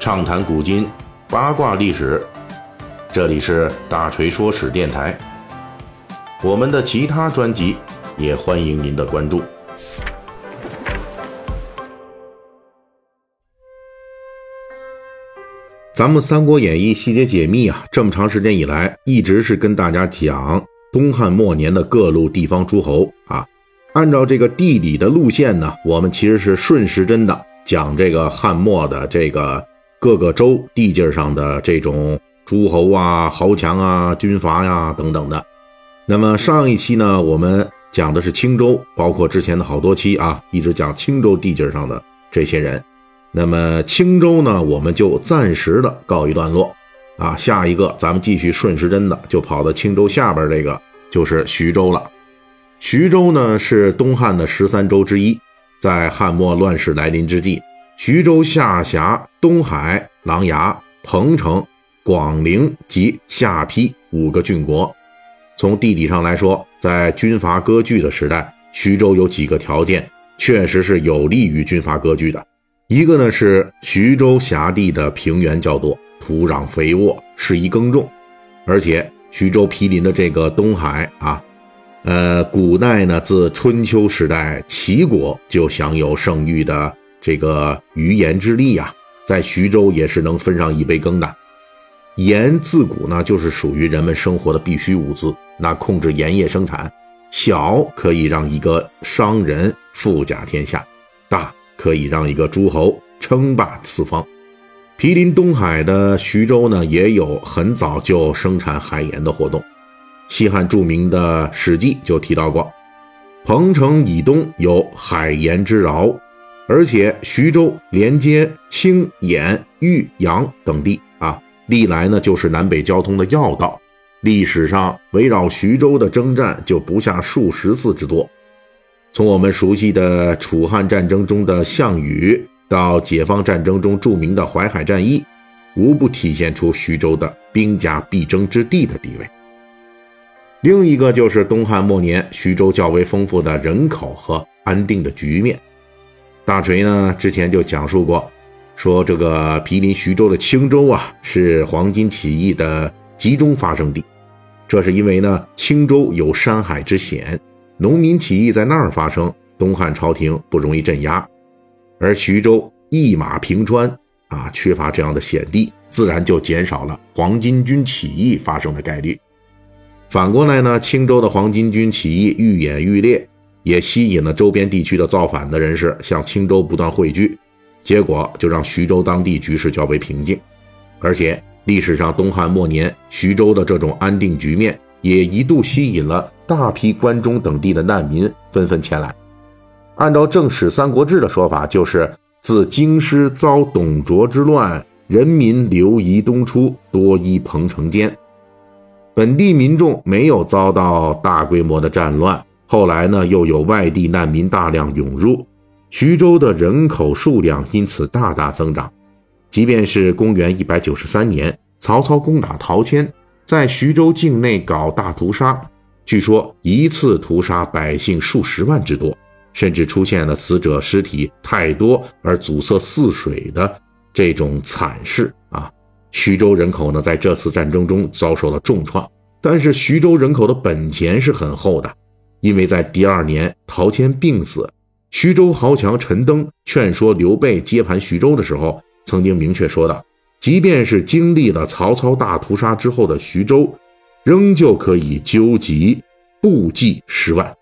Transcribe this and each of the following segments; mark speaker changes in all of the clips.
Speaker 1: 畅谈古今，八卦历史。这里是大锤说史电台。我们的其他专辑也欢迎您的关注。咱们《三国演义》细节解密啊，这么长时间以来，一直是跟大家讲东汉末年的各路地方诸侯啊。按照这个地理的路线呢，我们其实是顺时针的讲这个汉末的这个各个州地界上的这种诸侯啊、豪强啊、军阀呀等等的。那么上一期呢，我们讲的是青州，包括之前的好多期啊，一直讲青州地界上的这些人。那么青州呢，我们就暂时的告一段落啊。下一个咱们继续顺时针的，就跑到青州下边这个，就是徐州了。徐州呢是东汉的十三州之一，在汉末乱世来临之际，徐州下辖东海、琅琊、彭城、广陵及下邳五个郡国。从地理上来说，在军阀割据的时代，徐州有几个条件确实是有利于军阀割据的。一个呢是徐州辖地的平原较多，土壤肥沃，适宜耕种，而且徐州毗邻的这个东海啊。呃，古代呢，自春秋时代，齐国就享有盛誉的这个鱼盐之利呀，在徐州也是能分上一杯羹的。盐自古呢就是属于人们生活的必需物资，那控制盐业生产，小可以让一个商人富甲天下，大可以让一个诸侯称霸四方。毗邻东海的徐州呢，也有很早就生产海盐的活动。西汉著名的《史记》就提到过，彭城以东有海盐之饶，而且徐州连接青、兖、豫、阳等地啊，历来呢就是南北交通的要道。历史上围绕徐州的征战就不下数十次之多。从我们熟悉的楚汉战争中的项羽，到解放战争中著名的淮海战役，无不体现出徐州的兵家必争之地的地位。另一个就是东汉末年徐州较为丰富的人口和安定的局面。大锤呢之前就讲述过，说这个毗邻徐州的青州啊是黄巾起义的集中发生地。这是因为呢青州有山海之险，农民起义在那儿发生，东汉朝廷不容易镇压；而徐州一马平川啊，缺乏这样的险地，自然就减少了黄巾军起义发生的概率。反过来呢，青州的黄巾军起义愈演愈烈，也吸引了周边地区的造反的人士向青州不断汇聚，结果就让徐州当地局势较为平静。而且历史上东汉末年徐州的这种安定局面，也一度吸引了大批关中等地的难民纷纷前来。按照正史《三国志》的说法，就是自京师遭董卓之乱，人民流移东出，多依彭城间。本地民众没有遭到大规模的战乱，后来呢，又有外地难民大量涌入，徐州的人口数量因此大大增长。即便是公元一百九十三年，曹操攻打陶谦，在徐州境内搞大屠杀，据说一次屠杀百姓数十万之多，甚至出现了死者尸体太多而阻塞泗水的这种惨事啊。徐州人口呢，在这次战争中遭受了重创，但是徐州人口的本钱是很厚的，因为在第二年陶谦病死，徐州豪强陈登劝说刘备接盘徐州的时候，曾经明确说道：即便是经历了曹操大屠杀之后的徐州，仍旧可以纠集部骑十万。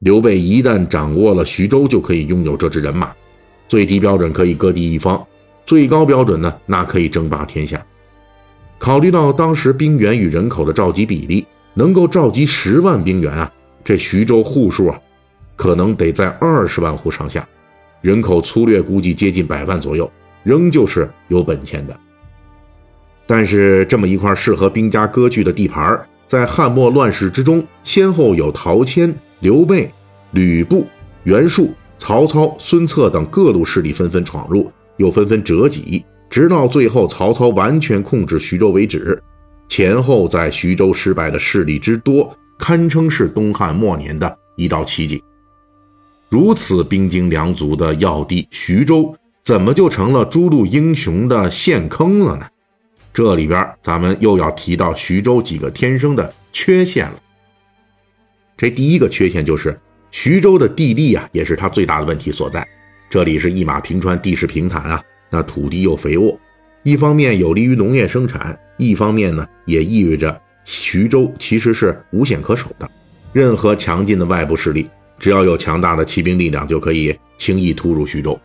Speaker 1: 刘备一旦掌握了徐州，就可以拥有这支人马，最低标准可以割地一方。最高标准呢，那可以争霸天下。考虑到当时兵员与人口的召集比例，能够召集十万兵员啊，这徐州户数啊，可能得在二十万户上下，人口粗略估计接近百万左右，仍旧是有本钱的。但是这么一块适合兵家割据的地盘，在汉末乱世之中，先后有陶谦、刘备、吕布、袁术、曹操、孙策等各路势力纷纷闯入。又纷纷折戟，直到最后曹操完全控制徐州为止。前后在徐州失败的势力之多，堪称是东汉末年的一道奇景。如此兵精粮足的要地徐州，怎么就成了诸路英雄的陷坑了呢？这里边咱们又要提到徐州几个天生的缺陷了。这第一个缺陷就是徐州的地利啊，也是它最大的问题所在。这里是一马平川，地势平坦啊，那土地又肥沃，一方面有利于农业生产，一方面呢也意味着徐州其实是无险可守的。任何强劲的外部势力，只要有强大的骑兵力量，就可以轻易突入徐州。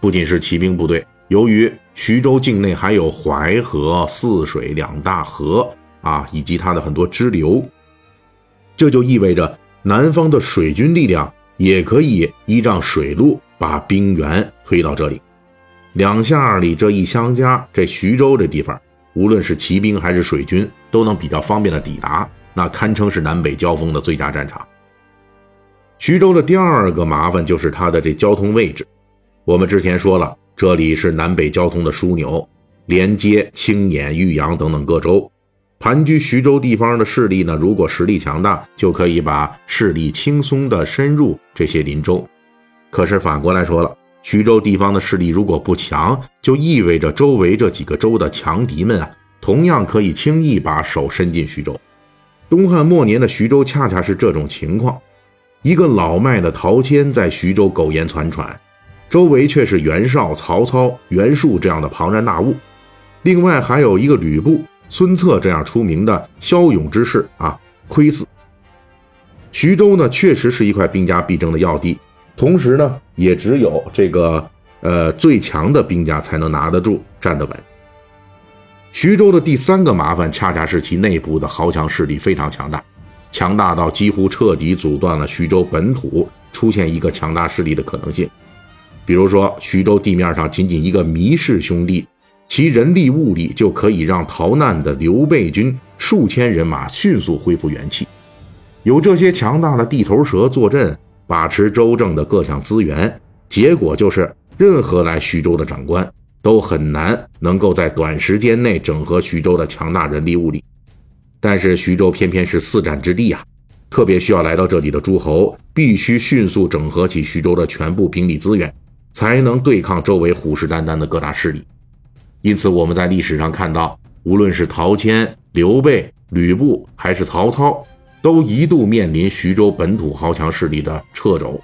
Speaker 1: 不仅是骑兵部队，由于徐州境内还有淮河、泗水两大河啊，以及它的很多支流。这就意味着南方的水军力量也可以依仗水路把兵源推到这里，两下里这一相加，这徐州这地方，无论是骑兵还是水军，都能比较方便的抵达，那堪称是南北交锋的最佳战场。徐州的第二个麻烦就是它的这交通位置，我们之前说了，这里是南北交通的枢纽，连接青眼、玉阳等等各州。盘踞徐州地方的势力呢，如果实力强大，就可以把势力轻松地深入这些邻州。可是反过来说了，徐州地方的势力如果不强，就意味着周围这几个州的强敌们啊，同样可以轻易把手伸进徐州。东汉末年的徐州恰恰是这种情况，一个老迈的陶谦在徐州苟延残喘，周围却是袁绍、曹操、袁术这样的庞然大物，另外还有一个吕布。孙策这样出名的骁勇之士啊，窥伺。徐州呢，确实是一块兵家必争的要地，同时呢，也只有这个呃最强的兵家才能拿得住、站得稳。徐州的第三个麻烦，恰恰是其内部的豪强势力非常强大，强大到几乎彻底阻断了徐州本土出现一个强大势力的可能性。比如说，徐州地面上仅仅一个糜氏兄弟。其人力物力就可以让逃难的刘备军数千人马迅速恢复元气。有这些强大的地头蛇坐镇，把持州政的各项资源，结果就是任何来徐州的长官都很难能够在短时间内整合徐州的强大人力物力。但是徐州偏偏是四战之地啊，特别需要来到这里的诸侯必须迅速整合起徐州的全部兵力资源，才能对抗周围虎视眈眈的各大势力。因此，我们在历史上看到，无论是陶谦、刘备、吕布，还是曹操，都一度面临徐州本土豪强势力的掣肘，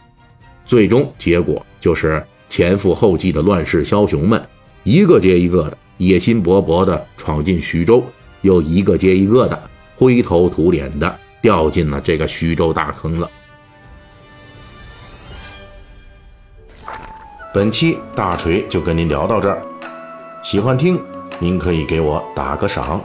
Speaker 1: 最终结果就是前赴后继的乱世枭雄们，一个接一个的野心勃勃地闯进徐州，又一个接一个的灰头土脸地掉进了这个徐州大坑了。本期大锤就跟您聊到这儿。喜欢听，您可以给我打个赏。